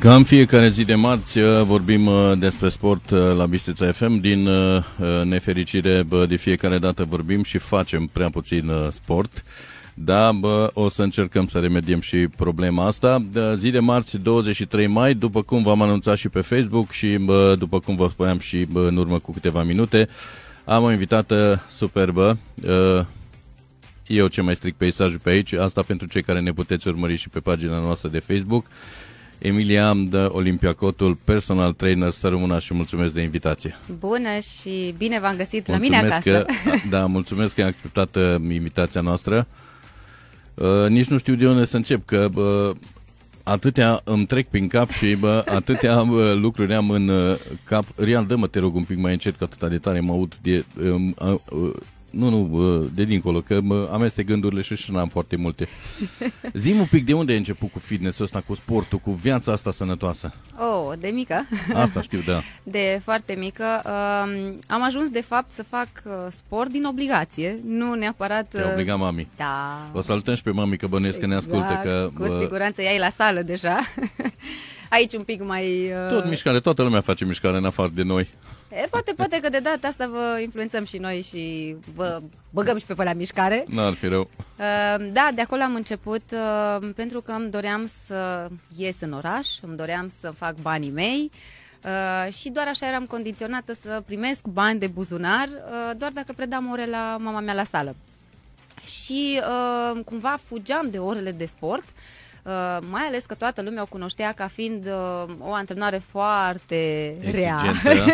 Ca în fiecare zi de marți uh, vorbim uh, despre sport uh, la Bistrița FM. Din nefericire, de fiecare dată vorbim și facem prea puțin sport. Da, bă, o să încercăm să remediem și problema asta. De zi de marți, 23 mai, după cum v-am anunțat și pe Facebook și bă, după cum vă spuneam și bă, în urmă cu câteva minute, am o invitată superbă. Eu ce mai stric peisajul pe aici, asta pentru cei care ne puteți urmări și pe pagina noastră de Facebook. Emilia Amdă, Olimpiacotul, personal trainer, să rămână și mulțumesc de invitație. Bună și bine v-am găsit mulțumesc la mine acasă. Că, da, mulțumesc că ai acceptat uh, invitația noastră. Uh, nici nu știu de unde să încep, că uh, atâtea îmi trec prin cap și bă, atâtea bă, lucruri am în uh, cap. Real, dă-mă, te rog, un pic mai încet, că atâta de tare mă aud de... Uh, uh, nu, nu, de dincolo, că mă amestec gândurile și și n-am foarte multe. Zim un pic de unde ai început cu fitness-ul ăsta, cu sportul, cu viața asta sănătoasă? Oh, de mică. Asta știu, da. De foarte mică. Um, am ajuns, de fapt, să fac uh, sport din obligație, nu neapărat... Te obliga mami. Da. O salutăm și pe mami, că bănuiesc exact, că ne ascultă. Exact, că, cu siguranță ea e la sală deja. Aici un pic mai... Uh... Tot mișcare, toată lumea face mișcare în afară de noi. E, poate, poate că de data asta vă influențăm și noi și vă băgăm și pe pe la mișcare. N-ar fi rău. Uh, da, de acolo am început uh, pentru că îmi doream să ies în oraș, îmi doream să fac banii mei uh, și doar așa eram condiționată să primesc bani de buzunar uh, doar dacă predam ore la mama mea la sală. Și uh, cumva fugeam de orele de sport uh, Uh, mai ales că toată lumea o cunoștea ca fiind uh, o antrenoare foarte exigentă, rea.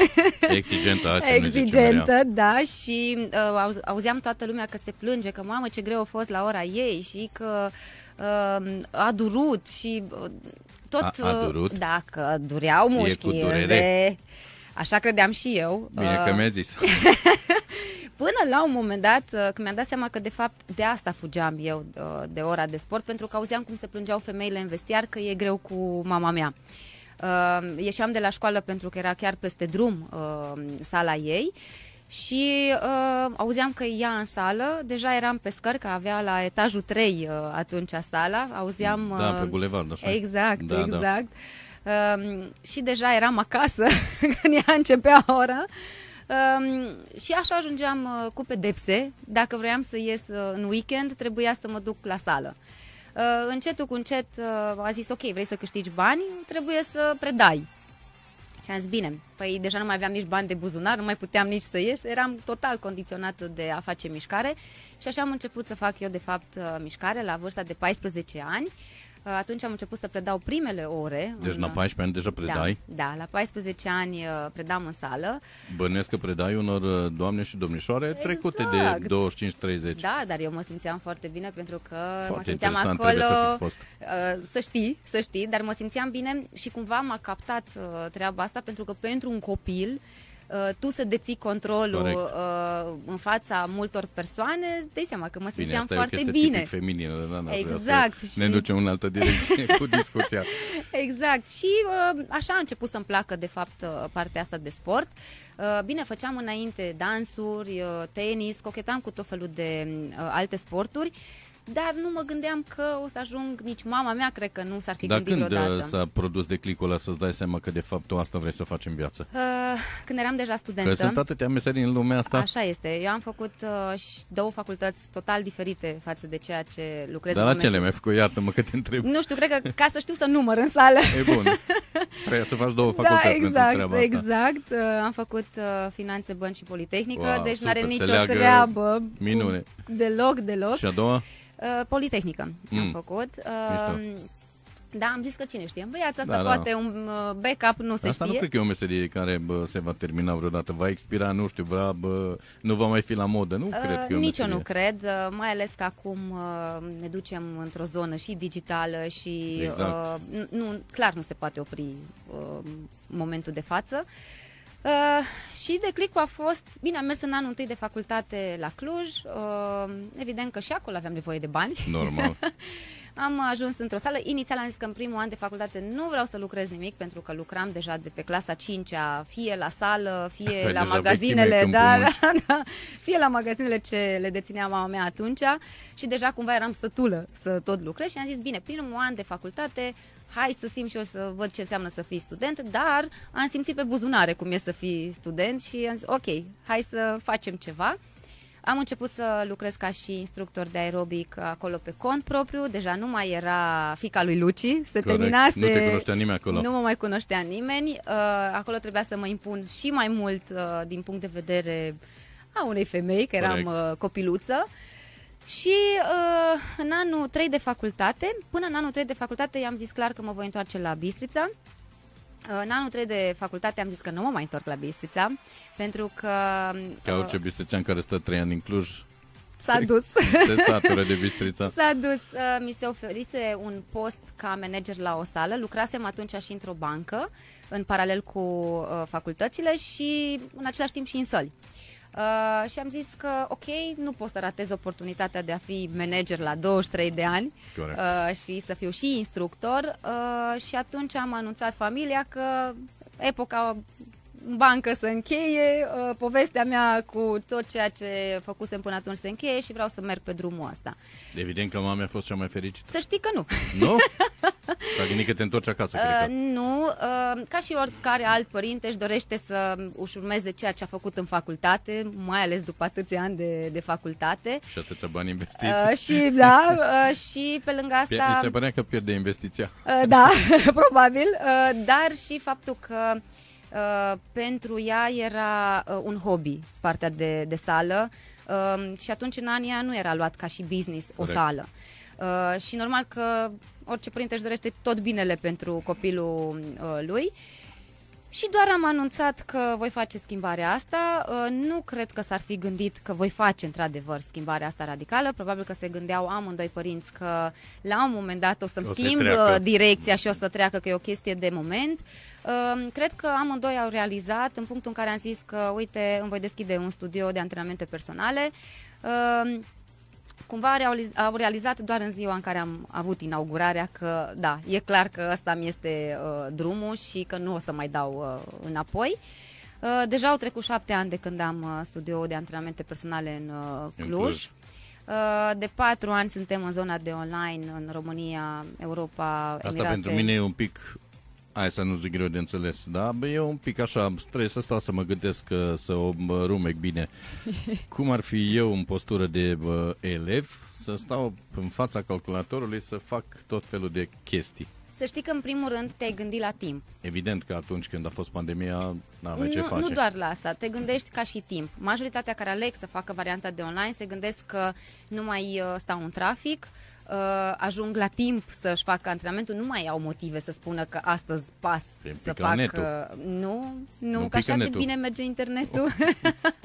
Exigentă, Exigentă, da, și uh, auzeam toată lumea că se plânge, că mamă ce greu a fost la ora ei și că uh, a durut și uh, tot... A, a durut? Uh, da, că dureau mușchii. De... Așa credeam și eu. Bine uh, că mi-a zis. Până la un moment dat, uh, când mi-am dat seama că de fapt de asta fugeam eu uh, de ora de sport, pentru că auzeam cum se plângeau femeile în vestiar că e greu cu mama mea. Uh, ieșeam de la școală pentru că era chiar peste drum uh, sala ei și uh, auzeam că ea în sală, deja eram pe scări, că avea la etajul 3 uh, atunci sala, auzeam... Uh, da, pe bulevard, așa. Exact, da, da. exact. Da. Uh, și deja eram acasă când ea începea ora. Um, și așa ajungeam uh, cu pedepse. Dacă vroiam să ies uh, în weekend, trebuia să mă duc la sală. Uh, încetul cu încet uh, a zis, ok, vrei să câștigi bani, trebuie să predai. Și am zis, bine, păi deja nu mai aveam nici bani de buzunar, nu mai puteam nici să ies, eram total condiționată de a face mișcare și așa am început să fac eu, de fapt, uh, mișcare la vârsta de 14 ani. Atunci am început să predau primele ore. Deci în... la 14 ani deja predai? Da, da, la 14 ani uh, predam în sală. Bănesc că predai unor uh, doamne și domnișoare exact. trecute de 25-30. Da, dar eu mă simțeam foarte bine pentru că foarte mă simțeam acolo... Să, fost. Uh, să știi, să știi, dar mă simțeam bine și cumva m-a captat treaba asta pentru că pentru un copil Uh, tu să deții controlul uh, în fața multor persoane, dai seama că mă simțeam bine, foarte e bine. feminină, da, da, exact. Și... Ne ducem în altă direcție cu discuția. exact. Și uh, așa a început să-mi placă, de fapt, uh, partea asta de sport. Uh, bine, făceam înainte dansuri, uh, tenis, cochetam cu tot felul de uh, alte sporturi. Uh, dar nu mă gândeam că o să ajung, nici mama mea cred că nu s-ar fi dar gândit când vreodată. Uh, s-a produs declicul ăla să-ți dai seama că de fapt tu asta vrei să faci în viață? Uh, când eram deja studentă. Că sunt atâtea meserii în lumea asta. Așa este. Eu am făcut uh, două facultăți total diferite față de ceea ce lucrez Dar la ce le-ai făcut? Iartă-mă că te întreb. Nu știu, cred că ca să știu să număr în sală. E bun. Trebuie să faci două da, facultăți da, exact, pentru treaba exact. Asta. Uh, am făcut uh, finanțe, bănci și politehnică, wow, deci nu are nicio treabă. Minune. Deloc, deloc. Și a doua? Uh, Politehnică mm. am făcut. Uh, da, am zis că cine știe. În viața asta da, da. poate da. un uh, backup nu se asta știe. nu cred că e o meserie care bă, se va termina vreodată. Va expira, nu știu, vrea, bă, nu va mai fi la modă. Nu uh, cred că e o Nici meserie. eu nu cred, uh, mai ales că acum uh, ne ducem într-o zonă și digitală și exact. uh, nu, clar nu se poate opri uh, momentul de față. Uh, și declicul a fost, bine, am mers în anul întâi de facultate la Cluj, uh, evident că și acolo aveam nevoie de bani. Normal. am ajuns într-o sală. Inițial am zis că în primul an de facultate nu vreau să lucrez nimic, pentru că lucram deja de pe clasa 5-a, fie la sală, fie Hai, la deja magazinele, vechime da, câmpul da, da, fie la magazinele ce le deținea mama mea atunci și deja cumva eram sătulă să tot lucrez și am zis, bine, primul an de facultate, hai să simt și eu să văd ce înseamnă să fii student, dar am simțit pe buzunare cum e să fii student și am zis, ok, hai să facem ceva. Am început să lucrez ca și instructor de aerobic acolo pe cont propriu, deja nu mai era fica lui Luci, se Corect. terminase... Nu te cunoștea nimeni acolo. Nu mă mai cunoștea nimeni. Uh, acolo trebuia să mă impun și mai mult uh, din punct de vedere a unei femei, că eram Corect. uh, copiluță. Și uh, în anul 3 de facultate, până în anul 3 de facultate, i-am zis clar că mă voi întoarce la Bistrița. Uh, În anul 3 de facultate am zis că nu mă mai întorc la Bistrița, pentru că Ca uh, orice bistrițean care stă trei ani în Cluj, s-a dus. se satură de bistrița. S-a dus. Uh, mi se oferise un post ca manager la o sală. Lucrasem atunci și într-o bancă, în paralel cu uh, facultățile și în același timp și în săli. Uh, și am zis că, ok, nu pot să ratez oportunitatea de a fi manager la 23 de ani Corect. uh, și să fiu și instructor. Uh, și atunci am anunțat familia că epoca în bancă să încheie, uh, povestea mea cu tot ceea ce făcusem până atunci se încheie și vreau să merg pe drumul ăsta. Evident că mama a fost cea mai fericită. Să știi că nu. Nu? S-a gândit că te întorci acasă, Uh, cred că. nu, uh, ca și oricare alt părinte își dorește să își urmeze ceea ce a făcut în facultate, mai ales după atâția ani de, de facultate. Și atâția bani investiți. Uh, și da, uh, și pe lângă Pie- asta... Mi se părea că pierde investiția. Uh, da, probabil, uh, dar și faptul că uh, pentru ea era uh, un hobby partea de, de sală uh, și atunci în anii aia nu era luat ca și business o Corect. sală. Uh, și normal că orice părinte își dorește tot binele pentru copilul uh, lui. Și doar am anunțat că voi face schimbarea asta. Uh, Nu cred că s-ar fi gândit că voi face într-adevăr schimbarea asta radicală. Probabil că se gândeau amândoi părinți că la un moment dat o să-mi O să schimb treacă. uh, direcția și o să treacă că e o chestie de moment. Uh, Cred că amândoi au realizat în punctul în care am zis că, uite, îmi voi deschide un studio de antrenamente personale. Uh, Cumva au realiz- au realizat doar în ziua în care am avut inaugurarea că, da, e clar că ăsta mi este uh, drumul și că nu o să mai dau uh, înapoi. Uh, deja au trecut șapte ani de când am uh, studioul de antrenamente personale în uh, În Cluj. Cluj. Uh, de patru ani suntem în zona de online în România, Europa, Asta Emirate. pentru mine e un pic, hai să nu zic greu de înțeles, da? Bă, e un pic așa, trebuie să stau să mă gândesc că să o mă rumec bine. Cum ar fi eu în postură de bă, elev să stau în fața calculatorului să fac tot felul de chestii. Să știi că în primul rând te-ai gândit la timp. Evident că atunci când a fost pandemia, n-aveai ce nu, face. nu doar la asta, te gândești ca și timp. Majoritatea care aleg să facă varianta de online se gândesc că nu mai uh, stau în trafic, uh, ajung la timp să-și facă antrenamentul, nu mai au motive să spună că astăzi pas Te să pică fac... netul. uh, Nu, nu, Nu că pică așa de netul. bine merge internetul.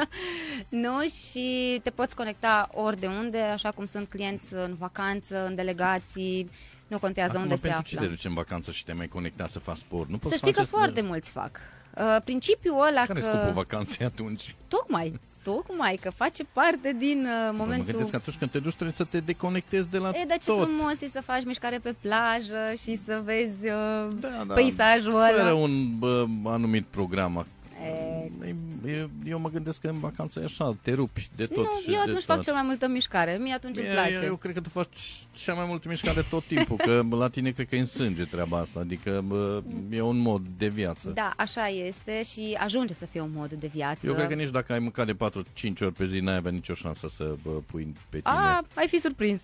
nu, și te poți conecta ori de unde, așa cum sunt clienți în vacanță, în delegații, nu contează Acum, unde se pentru află. ce te duci în vacanță și te mai conecta să faci sport? Nu poți Să știi că face- foarte mulți fac. Uh, principiul ăla Care e că... scopul vacanței atunci? Tocmai, tocmai, că face parte din uh, Mă momentul... gândesc că atunci când te duci trebuie să te deconectezi de la E, dar ce tot. frumos e să faci mișcare pe plajă și să vezi uh, Da, da, peisajul Fără ăla. un bă, anumit program. E, E, eu mă gândesc că în vacanță e așa, te rupi de tot. nu, și eu de atunci fac tot. cel mai multă mișcare. Mie atunci îmi E, place. Eu cred că tu faci cea mai multă mișcare tot timpul, că la tine cred că e în sânge treaba asta, adică bă, e un mod de viață. Da, așa este și ajunge să fie un mod de viață. Eu cred că nici dacă ai mâncat de 4-5 ori pe zi, n-ai avea nicio șansă să bă, pui pe tine. A, ai fi surprins.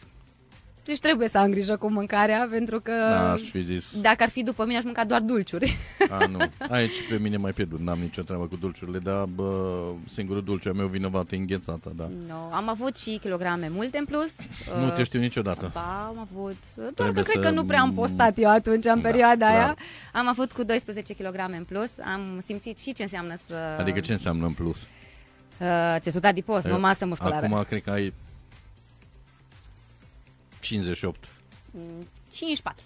Deci trebuie să am grijă cu mâncarea, pentru că Da, aș fi zis, dacă ar fi după mine, aș mânca doar dulciuri. a, nu. Aici pe mine mai pierdut, n-am nicio treabă cu dulciurile, dar bă, singurul dulce al meu vinovat e înghețată, da. no, am avut și kilograme multe în plus. Nu Uh, te știu niciodată. Ba, am avut. Doar Trebuie că cred să- că nu prea am postat eu atunci, în Da, perioada clar. aia. Am avut cu 12 kg în plus. Am simțit și ce înseamnă să... Adică ce înseamnă în plus? Uh, țesut adipos, nu masă musculară. Acum cred că ai 58. Mm, 54.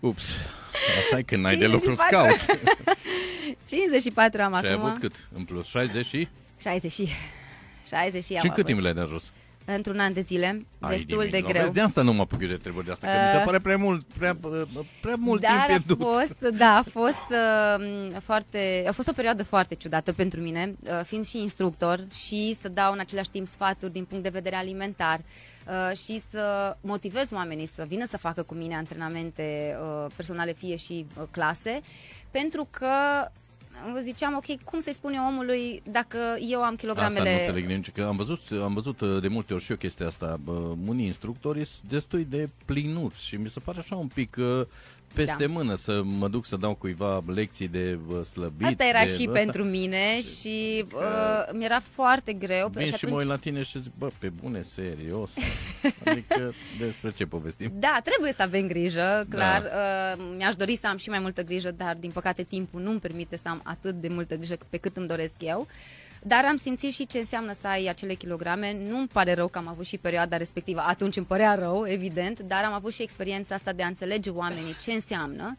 Ups. Așa e când n-ai de lucru, îți 54. cauți. 54 am Și ai acum. avut cât? În plus 60 și? 60 și... 60 și am Și în cât avut. timp le-ai de jos? Într-un an de zile, Ai destul nimic. de Nu, greu. Vezi, de asta nu mă apuc eu de treburi de asta, că mi se Uh, pare prea mult, prea, prea mult Dar timp a pierdut. fost, da, a fost uh, foarte, a fost o perioadă foarte ciudată pentru mine, uh, fiind și instructor și să dau în același timp sfaturi din punct de vedere alimentar uh, și să motivez oamenii să vină să facă cu mine antrenamente uh, personale, fie și uh, clase, pentru că uh, ziceam, ok, cum să-i spun eu omului dacă eu am Asta nu kilogramele... înțeleg nici, că am văzut, am văzut uh, de multe ori și eu chestia asta. Bă, unii instructori sunt destui de plinuți și mi se pare așa un pic uh, peste Da. mână să mă duc să dau cuiva lecții de uh, slăbit. Asta era de și ăsta. pentru mine și uh, mi-era foarte greu. Vin și, mă uit la tine și zic, bă, pe bune, serios. Adică despre ce povestim? Da, trebuie să avem grijă, clar. Da. Uh, mi-aș dori să am și mai multă grijă, dar din păcate timpul nu-mi permite să am atât de multă grijă pe cât îmi doresc eu. Dar am simțit și ce înseamnă să ai acele kilograme. Nu-mi pare rău că am avut și perioada respectivă. Atunci îmi părea rău, evident, dar am avut și experiența asta de a înțelege oamenii ce înseamnă.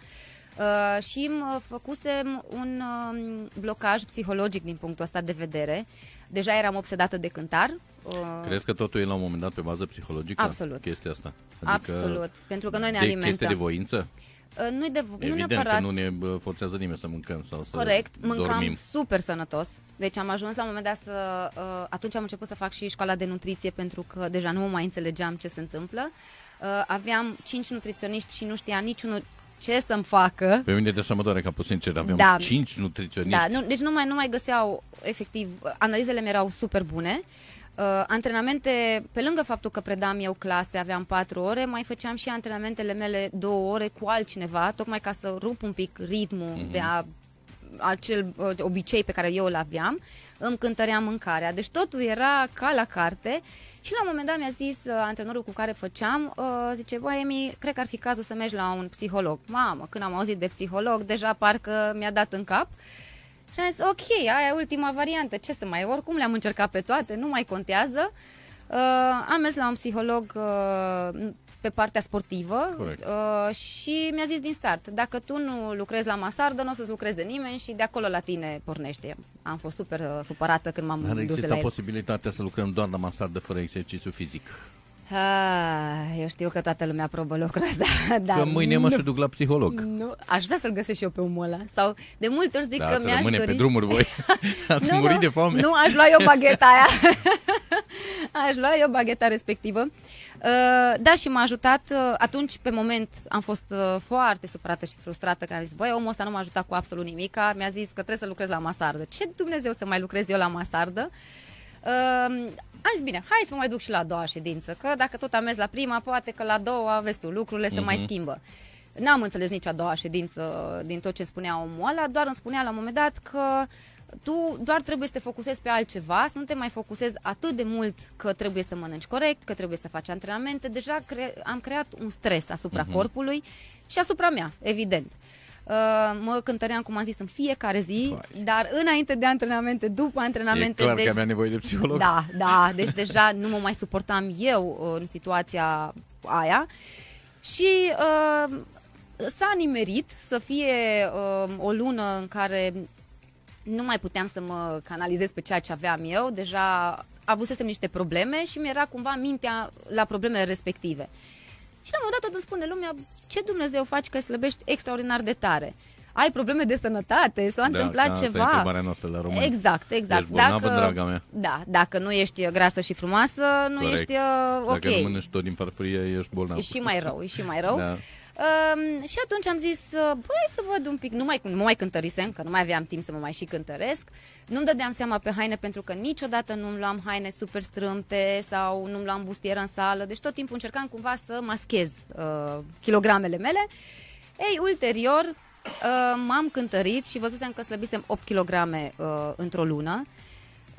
Uh, și îmi făcusem un uh, blocaj psihologic din punctul ăsta de vedere. Deja eram obsedată de cântar. Uh, Crezi că totul e la un moment dat pe bază psihologică? Absolut. Chestia asta. Absolut. Pentru că noi ne de, alimentăm. chestie de voință? Uh, nu de, nu Evident neapărat. că nu ne bă, forțează nimeni să mâncăm sau să Corect, mâncam dormim. super sănătos. Deci am ajuns la un moment dat să... Uh, atunci am început să fac și școala de nutriție pentru că deja nu mai înțelegeam ce se întâmplă. Uh, aveam cinci nutriționiști și nu știa niciunul ce să-mi facă. Pe mine de așa mă doare capul sincer, aveam Da. cinci nutriționiști. Da, nu, deci nu mai, nu mai găseau, efectiv, analizele mi erau super bune. Uh, antrenamente, pe lângă faptul că predam eu clase, aveam patru ore, mai făceam și antrenamentele mele două ore cu altcineva, tocmai ca să rup un pic ritmul Mhm. mm-hmm. de a acel uh, obicei pe care eu îl aveam, îmi cântăream mâncarea. Deci totul era ca la carte și la un moment dat mi-a zis uh, antrenorul cu care făceam, uh, zice, băi Emi, cred că ar fi cazul să mergi la un psiholog. Mamă, când am auzit de psiholog, deja parcă mi-a dat în cap. Și am zis, ok, aia e ultima variantă, ce să mai, oricum le-am încercat pe toate, nu mai contează. Uh, am mers la un psiholog uh, pe partea sportivă Corect. uh, și mi-a zis din start, dacă tu nu lucrezi la masardă, nu o să-ți lucrezi de nimeni și de acolo la tine pornește. Am fost super uh, supărată când m-am Ar dus exista la el. posibilitatea să lucrăm doar la masardă fără exercițiu fizic. Ah, eu știu că toată lumea aprobă lucrul ăsta, dar Că mâine mă nu, și duc la psiholog. nu, aș vrea să-l găsesc și eu pe omul ăla. Sau de multe ori zic Da, că să mi-aș rămâne dori... pe drumuri voi. Ați Nu, murit nu, de foame. Nu, aș lua eu bagheta aia. aș lua eu bagheta respectivă. Uh, da, și m-a ajutat. Uh, atunci, pe moment, am fost uh, foarte supărată și frustrată că am zis, băi, omul ăsta nu m-a ajutat cu absolut nimic. Mi-a zis că trebuie să lucrez la masardă. Ce Dumnezeu să mai lucrez eu la masardă? Uh, am zis, bine, hai să mă mai duc și la a doua ședință, că dacă tot am mers la prima, poate că la a doua, vezi tu, lucrurile se mai Mhm. schimbă. N-am înțeles nici a doua ședință din tot ce spunea omul ăla, doar îmi spunea la un moment dat că tu doar trebuie să te focusezi pe altceva, să nu te mai focusezi atât de mult că trebuie să mănânci corect, că trebuie să faci antrenamente. Deja cre- am creat un stres asupra Mhm. uh-huh. corpului și asupra mea, evident. Uh, mă cântăream, cum am zis, în fiecare zi, Vai. dar înainte de antrenamente, după E antrenamente. clar deci, că avea nevoie de psiholog. da, da, deci deja nu mă mai suportam eu uh, în situația aia și uh, s-a nimerit să fie uh, o lună în care nu mai puteam să mă canalizez pe ceea ce aveam eu, deja avusesem niște probleme și mi-era cumva mintea la problemele respective. Și la un moment dat tot îmi spune lumea, ce Dumnezeu faci că slăbești extraordinar de tare? Ai probleme de sănătate? S-a Da, întâmplat că asta e ceva? întrebarea noastră la români. Exact, exact. Ești bolnavă, draga mea. Da, dacă nu ești grasă și frumoasă, nu Corect. ești uh, ok. Dacă nu mănânci tot din farfurie, ești bolnav. E și mai rău, e și mai rău. Da. Um, și atunci am zis, uh, băi, să văd un pic, nu mai, nu mai cântărisem, că nu mai aveam timp să mă mai și cântăresc. Nu-mi dădeam seama pe haine pentru că niciodată nu-mi luam haine super strâmte sau nu-mi luam bustieră în sală. Deci tot timpul încercam cumva să maschez uh, kilogramele mele. Ei, ulterior, uh, m-am cântărit și văzusem că slăbisem 8 kg uh, într-o lună.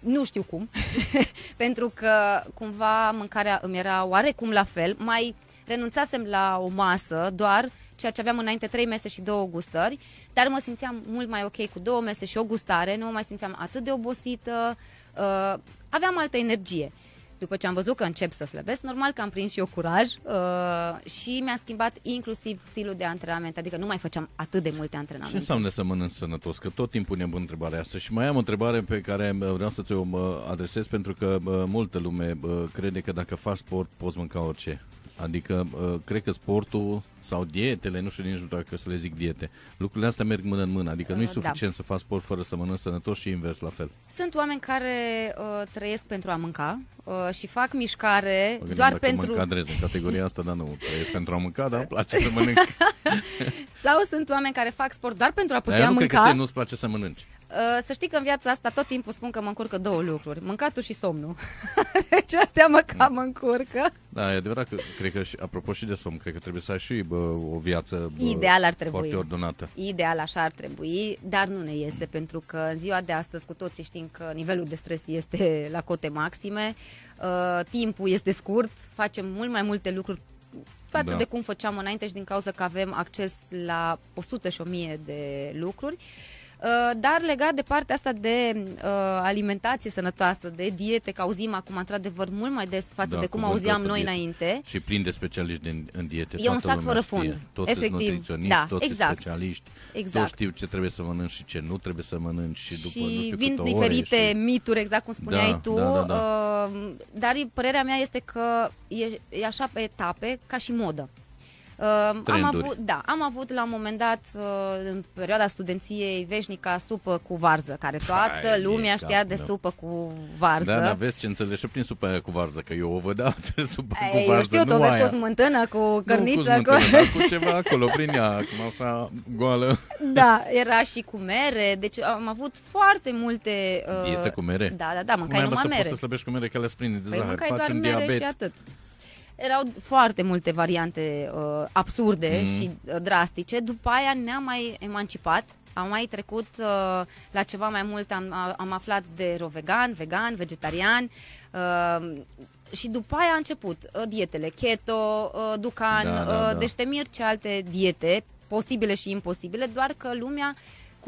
Nu știu cum, pentru că cumva mâncarea îmi era oarecum la fel. Mai renunțasem la o masă, doar ceea ce aveam înainte trei mese și două gustări, dar mă simțeam mult mai ok cu două mese și o gustare, nu mă mai simțeam atât de obosită, uh, aveam altă energie. După ce am văzut că încep să slăbesc, normal că am prins și eu curaj uh, și mi-a schimbat inclusiv stilul de antrenament, adică nu mai făceam atât de multe antrenamente. Ce înseamnă să mănânci sănătos? Că tot timpul ne pun întrebarea asta și mai am o întrebare pe care uh, vreau să ți-o adresez pentru că uh, multă lume uh, crede că dacă faci sport poți mânca orice. Adică, cred că sportul sau dietele, nu știu nici nu dacă să le zic diete, lucrurile astea merg mână în mână. Adică nu e da. suficient da. să faci sport fără să mănânci sănătos și invers la fel. Sunt oameni care uh, trăiesc pentru a mânca uh, și fac mișcare doar dacă pentru... mă încadrez în categoria asta, dar nu trăiesc pentru a mânca, dar îmi place să mănânc. sau sunt oameni care fac sport doar pentru a putea Aia nu mânca. cred că ție nu-ți place să mănânci. Uh, să știi că în viața asta tot timpul spun că mă încurcă două lucruri. Mâncatul și somnul. deci astea mă cam mm. încurcă. Da, e adevărat că cred că, și, apropo și de somn, cred că trebuie să ai și bă, o viață bă, Ideal ar trebui. foarte ordonată. Ideal așa ar trebui, dar nu ne iese, pentru că în ziua de astăzi cu toții știm că nivelul de stres este la cote maxime, uh, timpul este scurt, facem mult mai multe lucruri față da. de cum făceam înainte și din cauza că avem acces la 100 și 1000 de lucruri. Uh, Uh, dar legat de partea asta de uh, alimentație sănătoasă, de diete, că auzim acum într-adevăr mult mai des față da, de cum auzeam noi diete. înainte. Și plin de specialiști din, în diete. E un sac fără fund. Toți Efectiv, nutriționiști, da, toți exact. specialiști. Exact. Toți știu ce trebuie să mănânci și ce nu trebuie să mănânci. Și, după, și nu știu vin diferite și... mituri, exact cum spuneai da, tu. Da, da, da. Uh, dar părerea mea este că e, e așa pe etape, ca și modă. Uh, am avut, da, am avut la un moment dat, uh, în perioada studenției, veșnica supă cu varză, care toată Hai, lumea știa de supă cu varză. Da, da, vezi ce înțelegi și prin supă aia cu varză, că eu o vădeam pe supă Ei, cu varză, eu știu, nu tu vezi cu smântână, cu cărniță. Nu cu smântână, cu... dar cu ceva acolo, prin ea, cum așa, goală. Da, era și cu mere, deci am avut foarte multe... Uh, Dietă cu mere? Da, da, da, mâncai numai mere. Cum să poți să slăbești cu mere, că le sprinde de păi zahăr, faci un mere diabet. și atât erau foarte multe variante uh, absurde mm. și uh, drastice. După aia ne-am mai emancipat, am mai trecut uh, la ceva mai mult, am, am aflat de rovegan, vegan, vegetarian uh, și după aia a început uh, dietele keto, uh, ducan, da, da, uh, da. deștemir ce alte diete posibile și imposibile, doar că lumea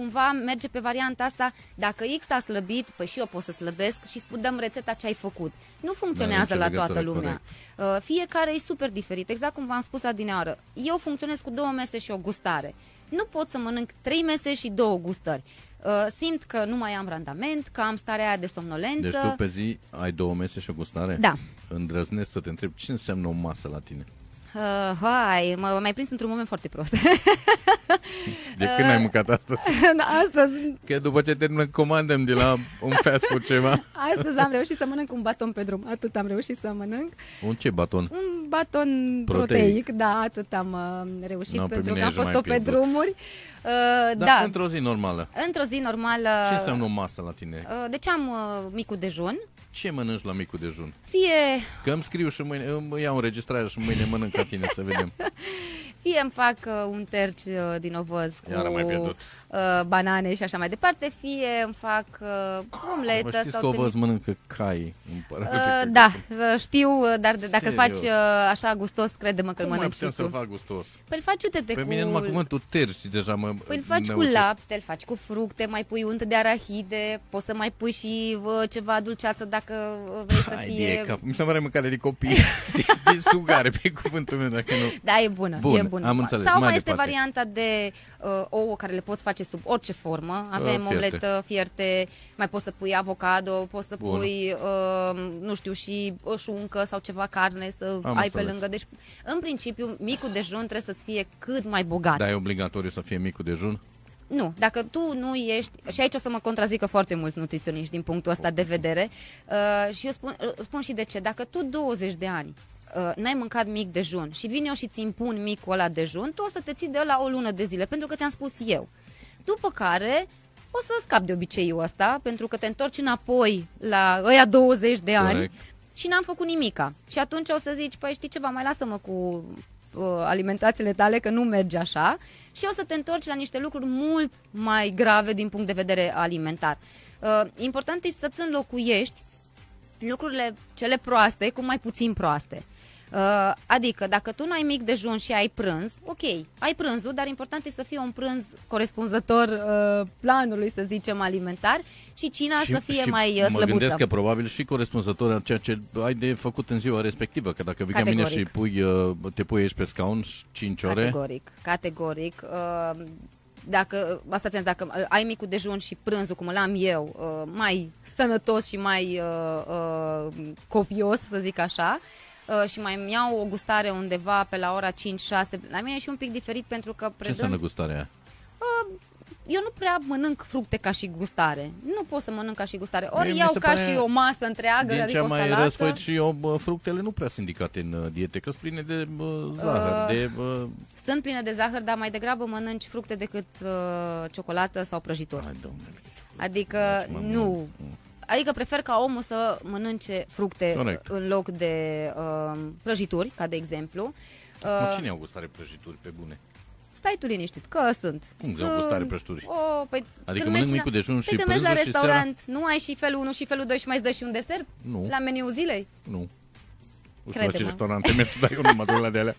cumva merge pe varianta asta, dacă X a slăbit, păi și eu pot să slăbesc și dăm rețeta ce ai făcut. Nu funcționează da, la toată lumea. Corect. Uh, fiecare e super diferit, exact cum v-am spus adineaură. Eu funcționez cu două mese și o gustare. Nu pot să mănânc trei mese și două gustări. Uh, simt că nu mai am randament, că am starea aia de somnolență. Deci tu pe zi ai două mese și o gustare? Da. Îndrăznesc să te întreb ce înseamnă o masă la tine? Uh, hai, mă mai prins într-un moment foarte prost. De când uh, ai mâncat astăzi? da, astăzi. Că după ce termină comandăm de la un fast food ceva. Astăzi am reușit să mănânc un baton pe drum. Atât am reușit să mănânc. Un ce baton? Un baton proteic, proteic da, atât am uh, reușit no, pentru că am fost-o pe drumuri. Uh, da, da, într-o zi normală. Într-o zi normală. Ce înseamnă o masă la tine? Uh, deci am uh, micul dejun. Ce mănânci la micul dejun? Fie... Că îmi scriu și mâine, îmi iau înregistrarea și mâine mănânc ca tine, să vedem. Fie îmi fac uh, un terci uh, din ovăz cu uh, banane și așa mai departe, fie îmi fac uh, omletă. Mă știți sau că ovăz mănâncă cai. Uh, da, uh, știu, uh, dar de, dacă faci uh, așa gustos, crede-mă că îl mănânci și tu. să fac gustos? Păi îl faci, uite-te Pe cu... mine numai cuvântul terci deja mă Păi îl faci cu lapte, îl faci cu fructe, mai pui unt de arahide, poți să mai pui și uh, ceva dulceață dacă vrei Hai să fie... Hai cap. Mi se pare mâncare de copii. de sugare, pe cuvântul meu, dacă nu... Da, e bună, Bun. e bună. Am înțeles. Sau mai, mai este varianta de uh, ouă care le poți face sub orice formă. Avem uh, omletă, fierte, mai poți să pui avocado, poți să Bun. pui, uh, nu știu, și șuncă sau ceva carne să Am ai înțeles. pe lângă. Deci, în principiu, micul dejun trebuie să-ți fie cât mai bogat. Dar e obligatoriu să fie micul dejun? Nu, dacă tu nu ești, și aici o să mă contrazică foarte mulți nutriționiști din punctul ăsta de vedere, uh, și eu spun, uh, spun și de ce, dacă tu 20 de ani uh, n-ai mâncat mic dejun și vin eu și ți impun micul ăla dejun, tu o să te ții de la o lună de zile, pentru că ți-am spus eu. După care o să scapi de obiceiul ăsta, pentru că te întorci înapoi la ăia 20 de ani Correct. și n-am făcut nimica. Și atunci o să zici, păi știi ceva, mai lasă-mă cu uh, alimentațiile tale, că nu merge așa și o să te întorci la niște lucruri mult mai grave din punct de vedere alimentar. Uh, important este să-ți înlocuiești lucrurile cele proaste cu mai puțin proaste. Uh, adică, dacă tu nu ai mic dejun și ai prânz, ok, ai prânzul, dar important e să fie un prânz corespunzător uh, planului, să zicem, alimentar și cina și, să fie și mai uh, mă slăbuță. gândesc că probabil și corespunzător a ceea ce ai de făcut în ziua respectivă, că dacă vii ca mine și Categoric. pui, uh, te pui aici pe scaun 5 ore, Categoric, categoric. Uh, dacă, asta țin, dacă uh, ai micul dejun și prânzul, cum îl am eu, uh, mai sănătos și mai uh, uh, copios, să zic așa, uh, și mai îmi iau o gustare undeva pe la ora 5-6, la mine e și un pic diferit pentru că ce predând, înseamnă gustarea aia? eu nu prea mănânc fructe ca și gustare. Nu pot să mănânc ca și gustare. Ori Mie mi iau se ca pare- și o masă întreagă, Din adică ce o am mai salată. răsfăit și eu, bă, fructele nu prea sunt indicate în uh, diete, că sunt pline de bă, zahăr, Uh, de... Bă, Sunt pline de zahăr, dar mai degrabă mănânci fructe decât uh, ciocolată sau prăjituri. hai, domnule, Adică Deci, mă, nu. Mă, Adică prefer ca omul să mănânce fructe Corect. în loc de uh, prăjituri, ca de exemplu. Mă, Uh, cine au gustare prăjituri pe bune? stai tu liniștit, că sunt. Cum sunt... au gustare prăjituri? O, păi, Adică când mănânc mergi micul dejun păi și când mergi la prânzul și seara? restaurant, nu ai și felul 1 și felul 2 și mai îți dă și un desert? Nu. La meniul zilei? Nu. Nu știu la Crede-mă. ce restaurante merg, dar eu nu mă duc la de alea.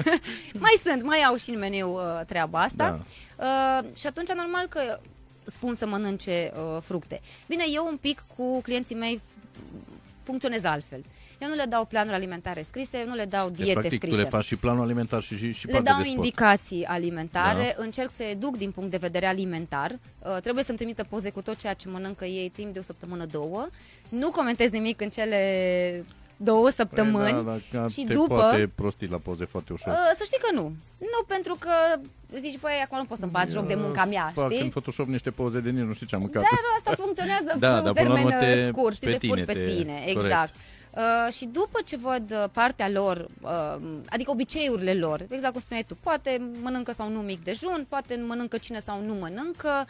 Mai sunt, mai au și în meniu uh, treaba asta. Da. Uh, și atunci normal că spun să mănânce uh, fructe. Bine, eu un pic cu clienții mei funcționez altfel. Eu nu le dau planuri alimentare scrise, nu le dau Deci, diete practic, scrise. tu le faci și planul alimentar și, și, și Le partea dau de sport. indicații alimentare, Da. încerc să educ din punct de vedere alimentar. Uh, trebuie să-mi trimită poze cu tot ceea ce mănâncă ei timp de o săptămână, două. Nu comentez nimic în cele două săptămâni. Păi, da, da, și te după- poate prosti la poze foarte ușor. Uh, să știi că nu. Nu pentru că zici, băi, acum nu pot să-mi bat joc de munca mea, Fac știi? în Photoshop niște poze de nici nu știu ce am mâncat. Dar asta funcționează Da, pe dar un până la termen urmă te- uh, scurt, știi, pe te fur tine pe te- tine, corect. exact. Uh, și după ce văd uh, partea lor, uh, adică obiceiurile lor, exact cum spuneai tu, poate mănâncă sau nu mic dejun, poate mănâncă cine sau nu mănâncă, uh,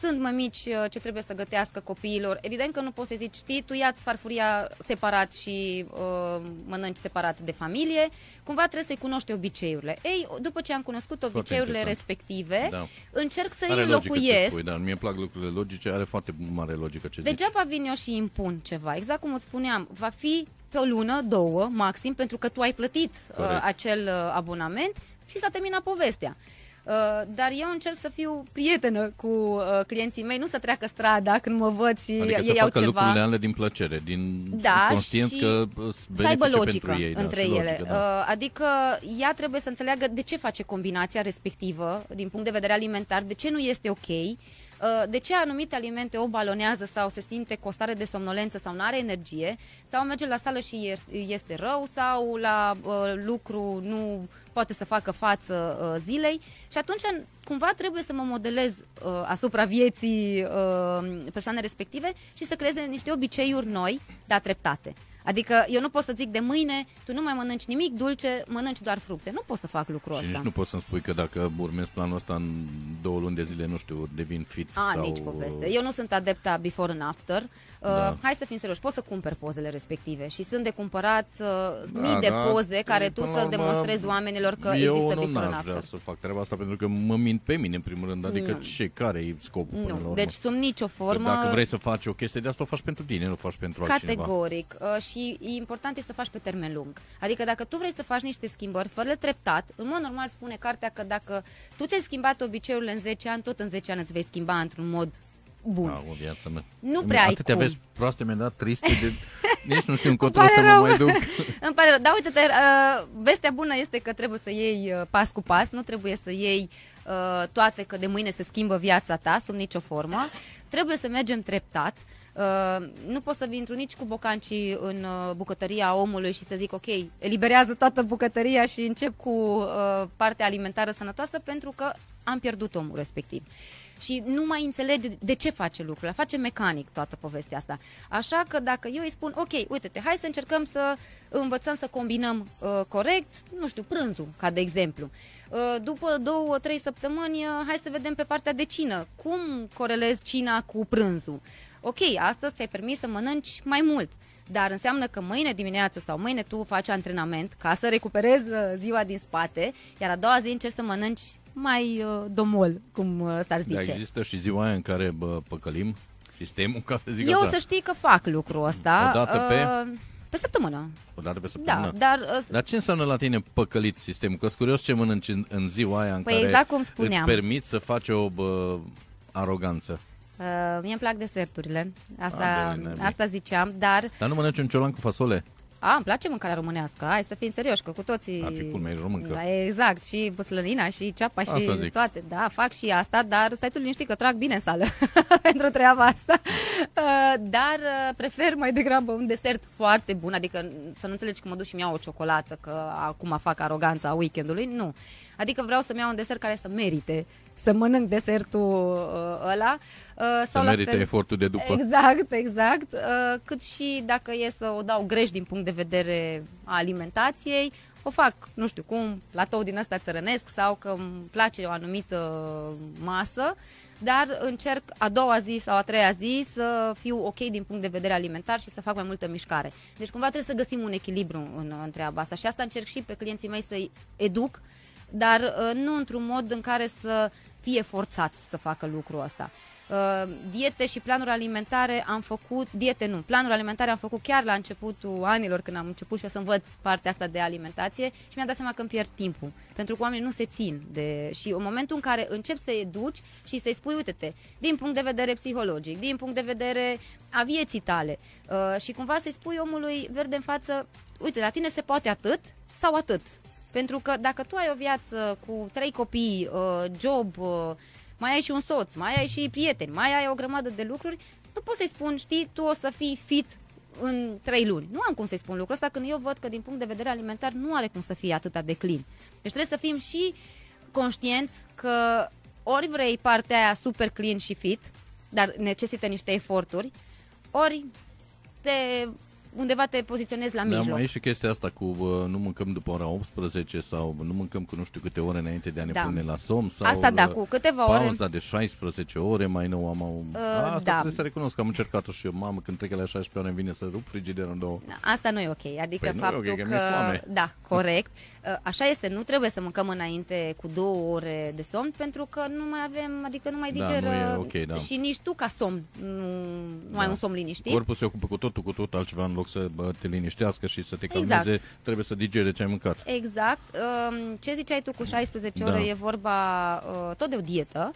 sunt mămici uh, ce trebuie să gătească copiilor. Evident că nu poți să zici, știi, tu ia-ți farfuria separat și uh, mănânci separat de familie, cumva trebuie să-i cunoști obiceiurile. Ei, după ce am cunoscut obiceiurile interesant. respective, Da. încerc să Are îi logică ce înlocuiesc spui, dar mie îmi plac lucrurile logice, are foarte mare logică ce zici. Degeaba vin eu și impun ceva. Exact cum îți spuneam, va fi pe o lună, două, maxim, pentru că tu ai plătit uh, Corect. acel uh, abonament și s-a terminat povestea. Uh, dar eu încerc să fiu prietenă cu uh, clienții mei, nu să treacă strada când mă văd și Adică ei să au facă ceva. lucrurile alea din plăcere, din Da, conștienți și că sunt să aibă benefice logică pentru ei. între da, și ele. Logică, da. Uh, Adică ea trebuie să înțeleagă de ce face combinația respectivă din punct de vedere alimentar, de ce nu este ok, uh, de ce anumite alimente o balonează sau se simte cu o stare de somnolență sau nu are energie, sau merge la sală și e- este rău, sau la uh, lucru nu poate să facă față uh, zilei? Și atunci cumva trebuie să mă modelez uh, asupra vieții uh, persoanei respective și să creez niște obiceiuri noi, dar treptate. Adică eu nu pot să zic de mâine, tu nu mai mănânci nimic dulce, mănânci doar fructe. Nu pot să fac lucrul Și ăsta. nici nu poți să-mi spui că dacă urmezi planul ăsta în două luni de zile, nu știu, devin fit A, sau... nici poveste. Eu nu sunt adepta before and after. Uh, Da. Hai să fim serioși, poți să cumperi pozele respective și sunt de cumpărat uh, Da, mii de da, poze care tu până la să urmă, demonstrezi oamenilor că eu există nu before and n-aș vrea after. să fac treaba asta pentru că mă mint pe mine în primul rând. Adică Nu. ce, care e scopul până la Nu, urmă? deci sub nicio Că formă... Dacă vrei să faci o chestie de asta, o faci pentru tine, nu o faci pentru altcineva. Categoric. Uh, și e important e să faci pe termen lung. Adică dacă tu vrei să faci niște schimbări, fără treptat, în mod normal spune cartea că dacă tu ți-ai schimbat obiceiurile în 10 ani, tot în 10 ani îți vei schimba într-un mod bun. Da, o viață mea. Nu prea ai Atâtea cum. vezi proaste mi-a dat triste de... Nici nu știu încotro pare să mă rău. mai duc. Îmi pare rău. Dar uite-te, uh, vestea bună este că trebuie să iei uh, pas cu pas, nu trebuie să iei uh, toate că de mâine se schimbă viața ta sub nicio formă. Trebuie să mergem treptat. Uh, nu pot să intru nici cu bocancii în uh, bucătăria omului și să zic ok, eliberează toată bucătăria și încep cu uh, partea alimentară sănătoasă pentru că am pierdut omul respectiv. Și nu mai înțelege de ce face lucrurile, face mecanic toată povestea asta. Așa că dacă eu îi spun, ok, uite-te, hai să încercăm să învățăm să combinăm uh, corect, nu știu, prânzul, ca de exemplu. Uh, după două, trei săptămâni, uh, hai să vedem pe partea de cină. Cum corelezi cina cu prânzul? Ok, astăzi ți-ai permis să mănânci mai mult. Dar înseamnă că mâine dimineață sau mâine tu faci antrenament ca să recuperezi uh, ziua din spate, iar a doua zi încerci să mănânci mai uh, domol, cum uh, s-ar Da, zice. există și ziua aia în care bă, păcălim sistemul, ca să zic Eu așa. să știi că fac lucrul ăsta. O dată pe? Uh, Pe săptămână. O dată pe săptămână? Da, dar... Uh, dar ce înseamnă la tine păcălit sistemul? Că curios ce mănânci în, în ziua aia în păi care exact cum spuneam. îți permiți să faci o bă, aroganță. Uh, mie îmi plac deserturile, asta, A, bine, asta ziceam, dar... Dar nu mănânci un ciolan cu fasole? A, îmi place mâncarea românească. Hai să fim serioși, că cu toții... Ar fi culmea, ești româncă. Da, exact, și buslănina, și ceapa, asta și zic. toate. Da, fac și asta, dar stai tu liniștit că trag bine în sală pentru treaba asta. Uh, dar uh, prefer mai degrabă un desert foarte bun, adică să nu înțelegi că mă duc și mi-au o ciocolată, că acum fac aroganța weekendului, nu. Adică vreau să-mi iau un desert care să merite să mănânc desertul uh, ăla. Uh, sau să merite fel, efortul de după. Exact, exact. Uh, cât și dacă e să o dau greș din punct de vedere a alimentației, o fac, nu știu cum, platou din ăsta țărănesc sau că îmi place o anumită masă, dar încerc a doua zi sau a treia zi să fiu ok din punct de vedere alimentar și să fac mai multă mișcare. Deci cumva trebuie să găsim un echilibru în, în treaba asta și asta încerc și pe clienții mei să-i educ, dar uh, nu într-un mod în care să fie forțați să facă lucrul ăsta. Uh, diete și planuri alimentare am făcut, diete nu, planuri alimentare am făcut chiar la începutul anilor când am început și eu să învăț partea asta de alimentație și mi-am dat seama că îmi pierd timpul, pentru că oamenii nu se țin de... și în momentul în care începi să educi și să-i spui, uite-te, din punct de vedere psihologic, din punct de vedere a vieții tale uh, și cumva să-i spui omului verde în față, uite, la tine se poate atât sau atât. Pentru că dacă tu ai o viață cu trei copii, uh, job, uh, mai ai și un soț, mai ai și prieteni, mai ai o grămadă de lucruri, nu poți să-i spun, știi, tu o să fii fit în trei luni. Nu am cum să-i spun lucrul ăsta când eu văd că din punct de vedere alimentar nu are cum să fie atâta de clean. Deci trebuie să fim și conștienți că ori vrei partea aia super clean și fit, dar necesită niște eforturi, ori te undeva te poziționezi la da, mijloc. Da, mai e și chestia asta cu uh, nu mâncăm după ora 18 sau nu mâncăm cu nu știu câte ore înainte de a ne da. pune la somn sau Asta da, cu câteva pauza ore. Pauza de 16 ore mai nou am... Uh, asta da. trebuie să recunosc că am încercat-o și eu, mamă, când trec la 16 ore îmi vine să rup frigiderul în două. Asta nu e ok, adică păi faptul okay, că... că da, corect. Uh, așa este, nu trebuie să mâncăm înainte cu două ore de somn pentru că nu mai avem, adică nu mai digeră da, nu e okay, da. și nici tu ca somn nu, nu da. ai un somn liniștit. Corpul se ocupă cu totul, cu totul altceva în loc să te liniștească și să te calmeze, exact. trebuie să digere ce ai mâncat. Exact. Um, ce ziceai tu cu 16 ore da. e vorba uh, tot de o dietă.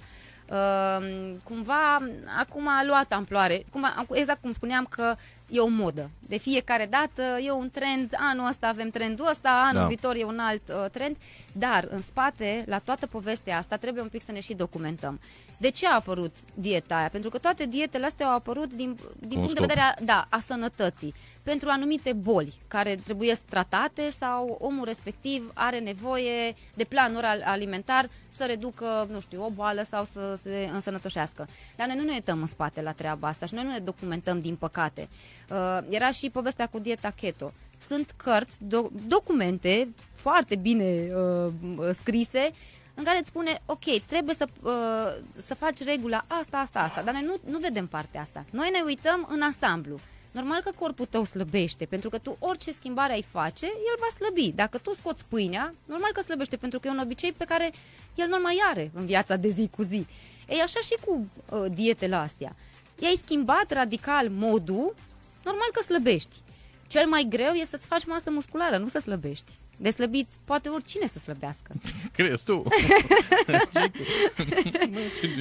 Uh, cumva acum a luat amploare, cum, exact cum spuneam că e o modă. De fiecare dată e un trend, anul ăsta avem trendul ăsta, anul da. viitor e un alt uh, trend, dar în spate, la toată povestea asta, trebuie un pic să ne și documentăm. De ce a apărut dieta aia? Pentru că toate dietele astea au apărut din, din punct scop. de vedere a, da, a sănătății, pentru anumite boli care trebuie tratate sau omul respectiv are nevoie de planuri alimentar să reducă, nu știu, o boală sau să se însănătoșească. Dar noi nu ne uităm în spate la treaba asta și noi nu ne documentăm, din păcate. Uh, era și povestea cu dieta keto. Sunt cărți, do- documente foarte bine uh, scrise în care îți spune, ok, trebuie să, uh, să faci regula asta, asta, asta, dar noi nu, nu vedem partea asta. Noi ne uităm în ansamblu. Normal că corpul tău slăbește, pentru că tu orice schimbare ai face, el va slăbi. Dacă tu scoți pâinea, normal că slăbește, pentru că e un obicei pe care el nu mai are în viața de zi cu zi. Ei, așa și cu uh, dietele astea. I-ai schimbat radical modul, normal că slăbești. Cel mai greu e să-ți faci masă musculară, nu să slăbești. De slăbit poate oricine să slăbească. Crezi tu?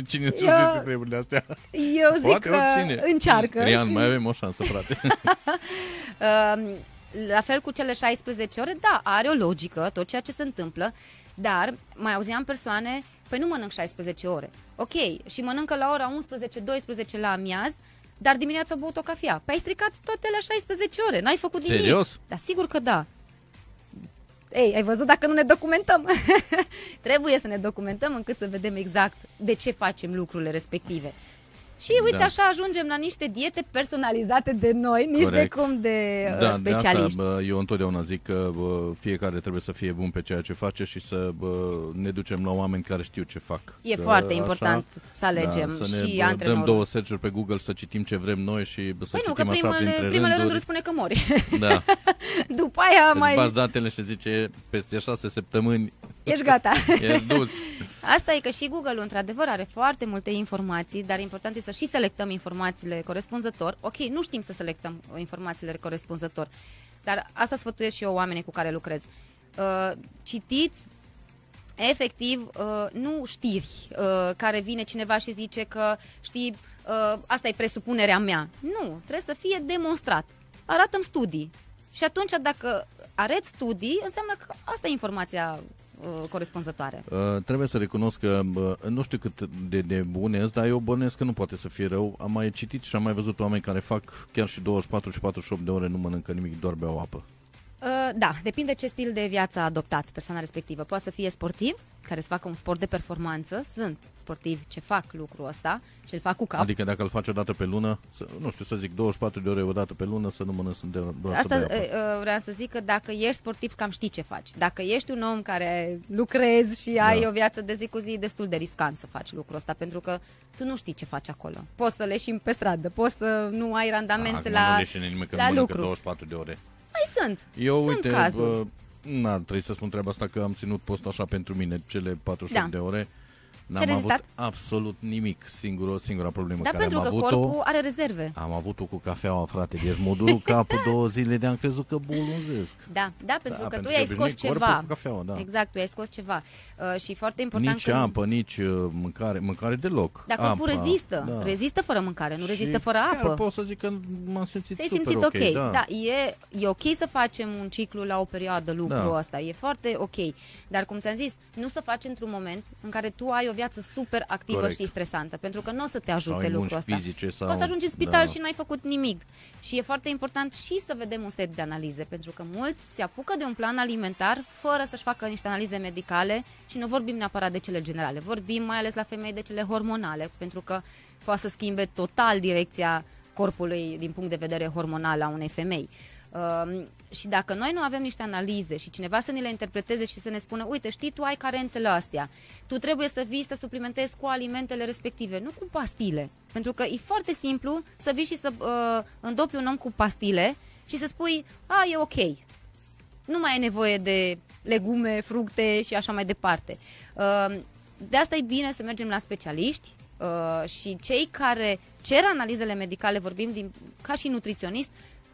cine ți eu, treburile astea? Eu zic poate că oricine. încearcă. Rian, și... mai avem o șansă, frate. uh, la fel cu cele 16 ore, da, are o logică tot ceea ce se întâmplă, dar mai auzeam persoane, păi nu mănânc 16 ore. Ok, și mănâncă la ora 11-12 la amiaz, dar dimineața băut o cafea. Păi ai stricat toate la 16 ore, n-ai făcut nimic. Serios? Da, sigur că da. Ei, ai văzut dacă nu ne documentăm? Trebuie să ne documentăm încât să vedem exact de ce facem lucrurile respective. Și uite, da. așa ajungem la niște diete personalizate de noi, nici Corect. de cum de uh, da, specialiști. De asta, bă, eu întotdeauna zic că bă, fiecare trebuie să fie bun pe ceea ce face și să bă, ne ducem la oameni care știu ce fac. E că, foarte așa, important să alegem da, să ne, și bă, dăm două search pe Google să citim ce vrem noi și bă, să păi citim nu, că primele, așa printre primele rânduri. rânduri spune că mori. Da. După aia Îți mai... datele și zice peste șase săptămâni Ești gata. Ești dus. Asta e că și Google, într-adevăr, are foarte multe informații, dar important este să și selectăm informațiile corespunzător. Ok, nu știm să selectăm informațiile corespunzător, dar asta sfătuiesc și eu oamenii cu care lucrez. Uh, citiți efectiv, uh, nu știri uh, care vine cineva și zice că, știi, uh, asta e presupunerea mea. Nu, trebuie să fie demonstrat. Arată-mi studii. Și atunci, dacă arăți studii, înseamnă că asta e informația uh, corespunzătoare. Uh, trebuie să recunosc că uh, nu știu cât de, de bune sunt, dar eu bănesc că nu poate să fie rău. Am mai citit și am mai văzut oameni care fac chiar și 24 și 48 de ore, nu mănâncă nimic, doar beau apă. Uh, da, depinde ce stil de viață a adoptat persoana respectivă. Poate să fie sportiv, care să facă un sport de performanță. Sunt sportivi ce fac lucrul ăsta și îl fac cu cap. Adică dacă îl faci o dată pe lună, să, nu știu, să zic 24 de ore o dată pe lună, să nu mănânci doar Asta să bea apă. uh, vreau să zic că dacă ești sportiv, cam știi ce faci. Dacă ești un om care lucrezi și ai Da. o viață de zi cu zi, e destul de riscant să faci lucrul ăsta, pentru că tu nu știi ce faci acolo. Poți să leși pe stradă, poți să nu ai randament Acum la, nu leșine nimeni că la nu mănâncă lucru. 24 de ore. Mai sunt. Eu, sunt uite, cazuri. bă, n-ar trebui să spun treaba asta că am ținut postul așa pentru mine, cele 48 Da. de ore. N-am Ce-ai avut rezistat? absolut nimic, singur, o singura problemă Dar care pentru am că avut-o. corpul are rezerve. Am avut-o cu cafeaua, frate, deci m-a durut capul două zile de am crezut că bulunzesc. Da, da, pentru Da, că pentru tu ai că scos obișnuit corpul ceva. cu cafeaua, da. Exact, tu ai scos ceva. Uh, și foarte important Nici când... apă, nici uh, mâncare, mâncare deloc. Dar corpul Apa, rezistă. da. Rezistă fără mâncare, nu Și rezistă fără Chiar apă. pot să zic că m-am simțit Ți-ai super simțit ok. da. da e, e ok să facem un ciclu la o perioadă lucrul Da. ăsta. E foarte ok. Dar cum ți-am zis, nu să faci într-un moment în care tu ai o viață super activă Corect. și stresantă. Pentru că nu o să te Sau ajute imunși lucrul ăsta. fizice sau... O să ajungi în spital da. și n-ai făcut nimic. Și e foarte important și să vedem un set de analize, pentru că mulți se apucă de un plan alimentar fără să-și facă niște analize medicale și nu vorbim neapărat de cele generale. Vorbim mai ales la femei de cele hormonale, pentru că poate să schimbe total direcția corpului din punct de vedere hormonal a unei femei. Um, și dacă noi nu avem niște analize și cineva să ne le interpreteze și să ne spună, uite, știi, tu ai carențele astea, tu trebuie să vii să suplimentezi cu alimentele respective, nu cu pastile. Pentru că e foarte simplu să vii și să uh, îndopi un om cu pastile și să spui, a, e ok, nu mai ai nevoie de legume, fructe și așa mai departe. Uh, De asta e bine să mergem la specialiști uh, și cei care cer analizele medicale, vorbim din, ca și nutriționist,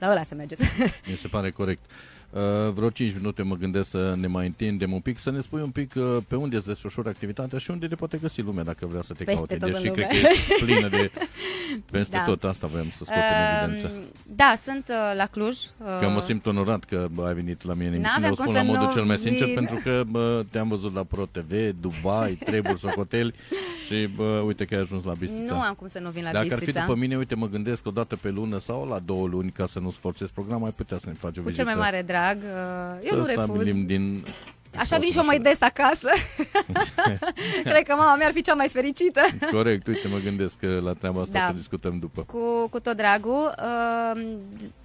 la ăla să mergeți. Mi se pare corect. Uh, vreo 5 minute mă gândesc să ne mai întindem un pic, să ne spui un pic uh, pe unde îți desfășori activitatea și unde te poate găsi lumea dacă vrea să te Peste caute. tot Deși în cred că lume. ești plină de... Peste Da. tot asta voiam să scot în evidență. Uh, da, sunt uh, la Cluj. Uh, Că mă simt onorat că bă, ai venit la mine în emisiune. N-avea O cum spun să la modul nu cel mai sincer vin. pentru că bă, te-am văzut la Pro TV, Dubai, Treburi, Socotel și bă, uite că ai ajuns la Bistrița. Nu am cum să nu vin la Dacă ar fi Bistrița. după mine, uite, mă gândesc o dată pe lună sau la două luni ca să nu sforțez program, ai putea să ne faci o Cu vizită. cel mai mare drag. Uh, eu să nu refuz. stabilim din... Așa vin și eu mai des acasă. Cred că mama mea ar fi cea mai fericită. Corect, uite, mă gândesc că la treaba asta Da. să discutăm după. Cu, cu tot dragul. Uh,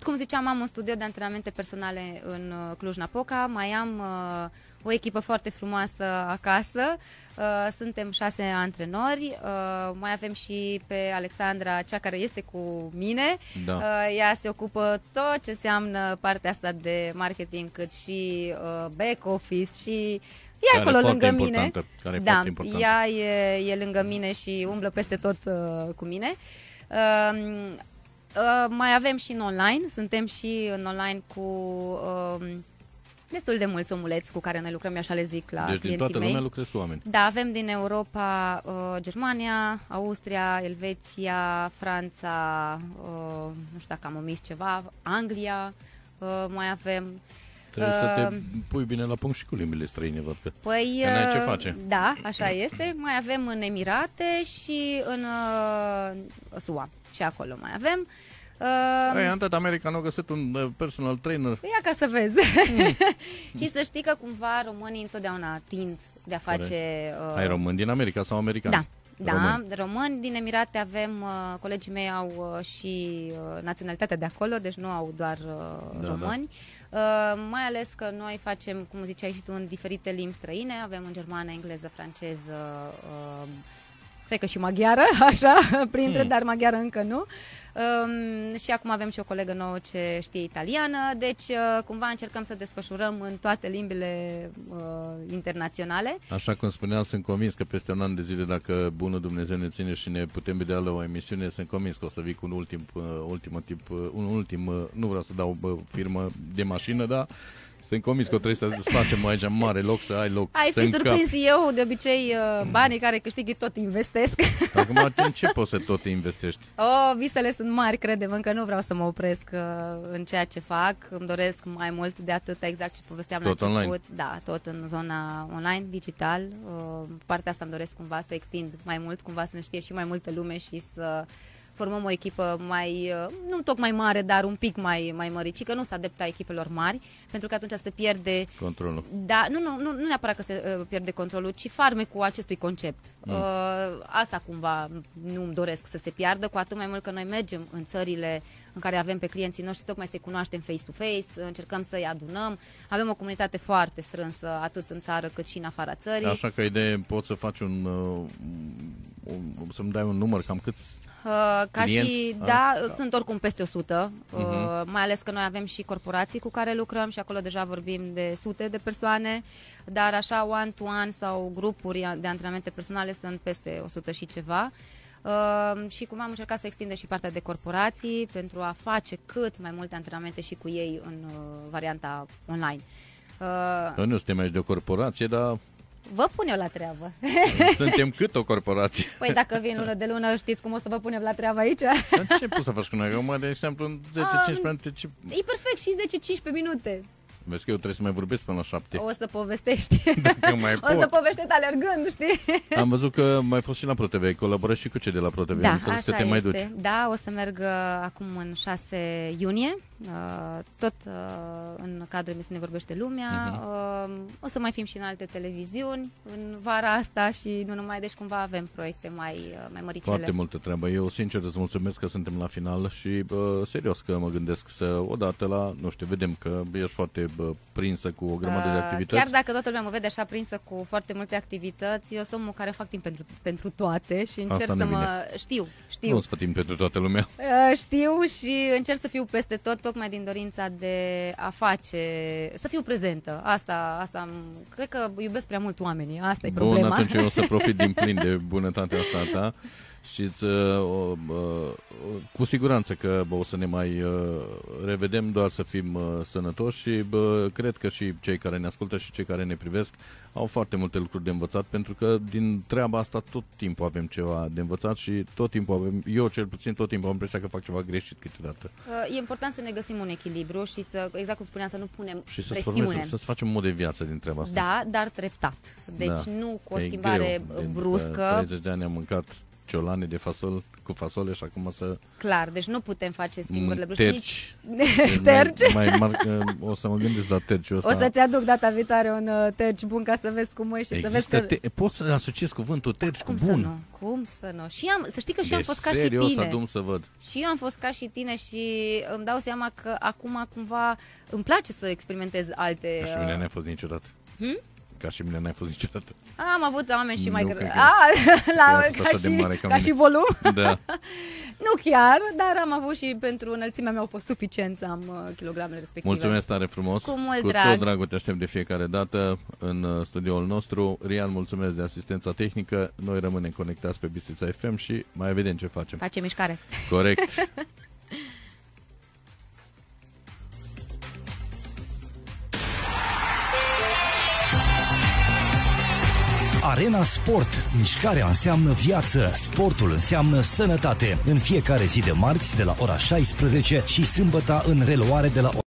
cum ziceam, am un studio de antrenamente personale în uh, Cluj-Napoca. Mai am uh, o echipă foarte frumoasă acasă. Uh, suntem șase antrenori. Uh, mai avem și pe Alexandra, cea care este cu mine. Da. Uh, ea se ocupă tot ce înseamnă partea asta de marketing, cât și uh, back office și E Care acolo e lângă foarte mine. importantă, care e da, foarte importantă. ea e, e lângă mine și umblă peste tot uh, cu mine. Uh, uh, mai avem și în online, suntem și în online cu uh, destul de mulți omuleți cu care noi lucrăm, eu așa le zic la deci din clienții toată mei. lumea lucrezi cu oameni. Da, avem din Europa uh, Germania, Austria, Elveția, Franța, uh, nu știu dacă am omis ceva, Anglia, uh, mai avem. Trebuie să te Uh, pui bine la punct și cu limbile străine, văd că. Păi, Că n-ai ce uh, face. Da, așa este. Mai avem în Emirate și în uh, SUA. Și acolo mai avem. Uh, Ai Antet America nu a găsit un uh, personal trainer. Ia ca să vezi. și să știi că cumva românii întotdeauna tind de a face... Uh, Ai român din America sau american? Da. Da, Români. români. din Emirate avem, uh, colegii mei au uh, și uh, naționalitatea de acolo, deci nu au doar uh, Da, români. Uh, mai ales că noi facem, cum ziceai și tu, în diferite limbi străine. Avem în germană, engleză, franceză, uh, cred că și maghiară, așa, printre, hmm. dar maghiară încă nu. Um, și acum avem și o colegă nouă ce știe italiană, deci uh, cumva încercăm să desfășurăm în toate limbile uh, internaționale. Așa cum spuneam, sunt convins că peste un an de zile, dacă bunul Dumnezeu ne ține și ne putem vedea la o emisiune, sunt convins că o să vii cu un ultim, uh, ultim tip, uh, un ultim, uh, nu vreau să dau uh, firmă de mașină, dar sunt convins că trebuie să facem aici mare loc, să ai loc Ai să fi surprins eu, de obicei uh, banii care câștigi tot investesc. Acum, în ce poți să tot investești? Oh, visele sunt mari, credem, încă nu vreau să mă opresc uh, în ceea ce fac. Îmi doresc mai mult de atât, exact ce povesteam Tot la început. online? Da, tot în zona online, digital. Uh, partea asta îmi doresc cumva să extind mai mult, cumva să ne știe și mai multă lume și să formăm o echipă mai, uh, nu tocmai mare, dar un pic mai, mai măricică, nu să adapta echipelor mari, pentru că atunci se pierde Controlul. da, nu, nu, nu, nu neapărat că se uh, pierde controlul, ci farmecul acestui concept. Mm. Uh, asta cumva nu îmi doresc să se piardă, cu atât mai mult că noi mergem în țările în care avem pe clienții noștri, tocmai să-i cunoaștem face-to-face, încercăm să-i adunăm. Avem o comunitate foarte strânsă, atât în țară cât și în afara țării. Așa că idee, poți să faci un, uh, un să-mi dai un număr, cam câți Uh, ca Clienți? și, Ah, da, da. sunt oricum peste 100, uh, Mhm. mai ales că noi avem și corporații cu care lucrăm și acolo deja vorbim de sute de persoane, dar așa one-to-one sau grupuri de antrenamente personale sunt peste 100 și ceva. Uh, și cum am încercat să extindem și partea de corporații pentru a face cât mai multe antrenamente și cu ei în uh, varianta online. Uh, Noi nu suntem aici de o corporație, dar vă pun eu la treabă. suntem cât o corporație. Păi dacă vin lună de lună, știți cum o să vă punem la treabă aici? Dar ce poți să faci cu noi? Acum, de exemplu, în 10-15 minute, ce... E perfect și 10-15 minute. Vezi că eu trebuie să mai vorbesc până la 7. O să povestești. Dacă mai o să pot. povestești alergând, știi? Am văzut că mai fost și la ProTV, ai colaborat și cu cei de la ProTV. Da, Am înțeles că așa te mai este. duci. Da, o să merg uh, acum în 6 iunie, uh, tot uh, în cadrul emisiunii Vorbește Lumea. Mhm. Uh, o să mai fim și în alte televiziuni în vara asta și nu numai, deci cumva avem proiecte mai, uh, mai măricele. Foarte multă treabă. Eu, sincer, îți mulțumesc că suntem la final și, bă, serios, că mă gândesc să, odată la, nu știu, vedem că ești foarte bă, prinsă cu o grămadă de Uh, activități. Chiar dacă toată lumea mă vede așa prinsă cu foarte multe activități, eu sunt omul care fac timp pentru, pentru toate și încerc Asta să ne mă... vine. Știu, știu. Nu-ți fă timp pentru toată lumea. Uh, Știu și încerc să fiu peste tot, tocmai din dorința de a face, să fiu prezentă. Asta, asta am, cred că iubesc prea mult oamenii, asta e Bun, problema. atunci eu o să profit din plin de bunătatea asta a ta și îți, uh, o, uh, cu siguranță că bă, o să ne mai uh, revedem, doar să fim uh, sănătoși și bă, cred că și cei care ne ascultă și cei care ne privesc au foarte multe lucruri de învățat pentru că din treaba asta tot timpul avem ceva de învățat și tot timpul avem, eu cel puțin tot timpul am impresia că fac ceva greșit câteodată. Uh, E important să ne găsim un echilibru și să, exact cum spuneam, să nu punem Și să-ți presiune. formezi, să-ți faci un mod de viață din treaba asta. Da, dar treptat. Deci Da. nu cu o E schimbare greu. Din, bruscă. 30 de ani am mâncat ciolane de fasol cu fasole și acum să Clar, deci nu putem face schimbările Mm, brusque. terci. Nici... Deci terci? Mai, mai marc, o să mă gândesc la terciul ăsta. O să-ți aduc data viitoare un uh, terci bun ca să vezi cum e și să vezi Există că... te- poți să asociezi cuvântul terci Cum cu să bun. nu? Cum să nu? Și am, să știi că și eu am Deci, fost ca și serios, tine. adum să văd. Și eu am fost ca și tine și îmi dau seama că acum cumva îmi place să experimentez alte... Ca și mine n-ai fost niciodată. Hmm? Ca și mine n-ai fost niciodată. Am avut oameni și mai Nu greu. cred că- A, la, că ai fost ca, așa de și, mare ca ca mine. și volum. Da. nu chiar, dar am avut și pentru înălțimea mea au fost suficient să am uh, kilogramele respective. Mulțumesc tare frumos. Cu mult cu drag. tot dragul te aștept de fiecare dată în uh, studioul nostru. Rian, mulțumesc de asistența tehnică. Noi rămânem conectați pe Bistrița FM și mai vedem ce facem. Face mișcare. Corect. Arena Sport. Mișcarea înseamnă viață, sportul înseamnă sănătate. În fiecare zi de marți de la ora 16 și sâmbătă în reluare de la